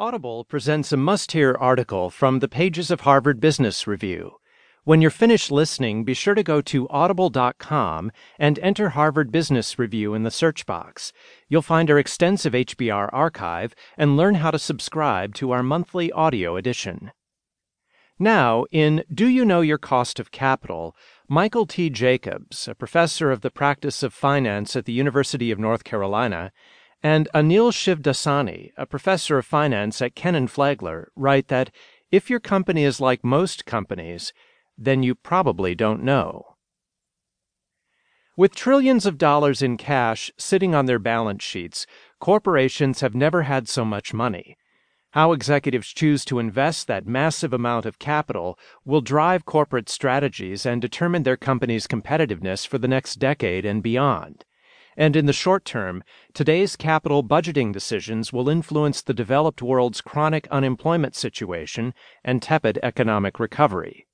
Audible presents a must hear article from the pages of Harvard Business Review. When you're finished listening, be sure to go to audible.com and enter Harvard Business Review in the search box. You'll find our extensive HBR archive and learn how to subscribe to our monthly audio edition. Now, in Do You Know Your Cost of Capital? Michael T. Jacobs, a professor of the practice of finance at the University of North Carolina, and Anil Shivdasani, a professor of finance at Kenan-Flagler, write that if your company is like most companies, then you probably don't know. With trillions of dollars in cash sitting on their balance sheets, corporations have never had so much money. How executives choose to invest that massive amount of capital will drive corporate strategies and determine their company's competitiveness for the next decade and beyond. And in the short term, today's capital budgeting decisions will influence the developed world's chronic unemployment situation and tepid economic recovery.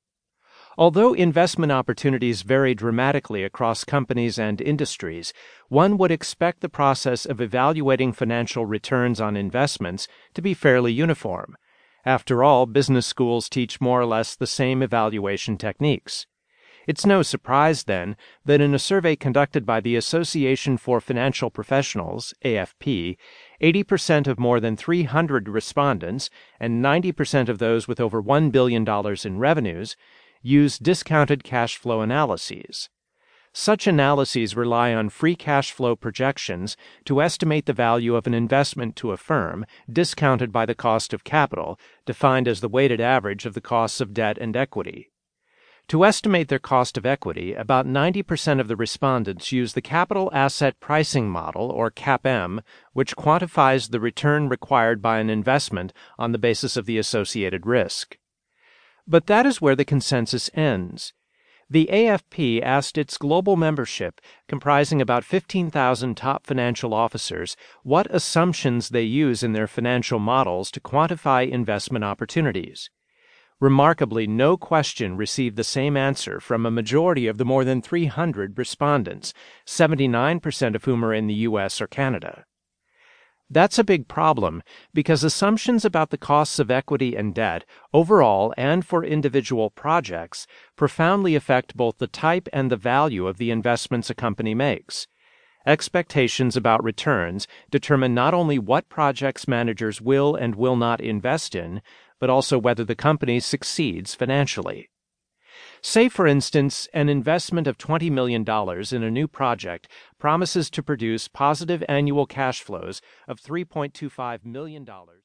Although investment opportunities vary dramatically across companies and industries, one would expect the process of evaluating financial returns on investments to be fairly uniform. After all, business schools teach more or less the same evaluation techniques. It's no surprise, then, that in a survey conducted by the Association for Financial Professionals, AFP, 80% of more than 300 respondents and 90% of those with over $1 billion in revenues use discounted cash flow analyses. Such analyses rely on free cash flow projections to estimate the value of an investment to a firm, discounted by the cost of capital, defined as the weighted average of the costs of debt and equity. To estimate their cost of equity, about 90% of the respondents use the Capital Asset Pricing Model, or CAPM, which quantifies the return required by an investment on the basis of the associated risk. But that is where the consensus ends. The AFP asked its global membership, comprising about 15,000 top financial officers, what assumptions they use in their financial models to quantify investment opportunities. Remarkably, no question received the same answer from a majority of the more than 300 respondents, 79% of whom are in the US or Canada. That's a big problem because assumptions about the costs of equity and debt, overall and for individual projects, profoundly affect both the type and the value of the investments a company makes. Expectations about returns determine not only what projects managers will and will not invest in, but also whether the company succeeds financially. Say, for instance, an investment of $20 million in a new project promises to produce positive annual cash flows of $3.25 million.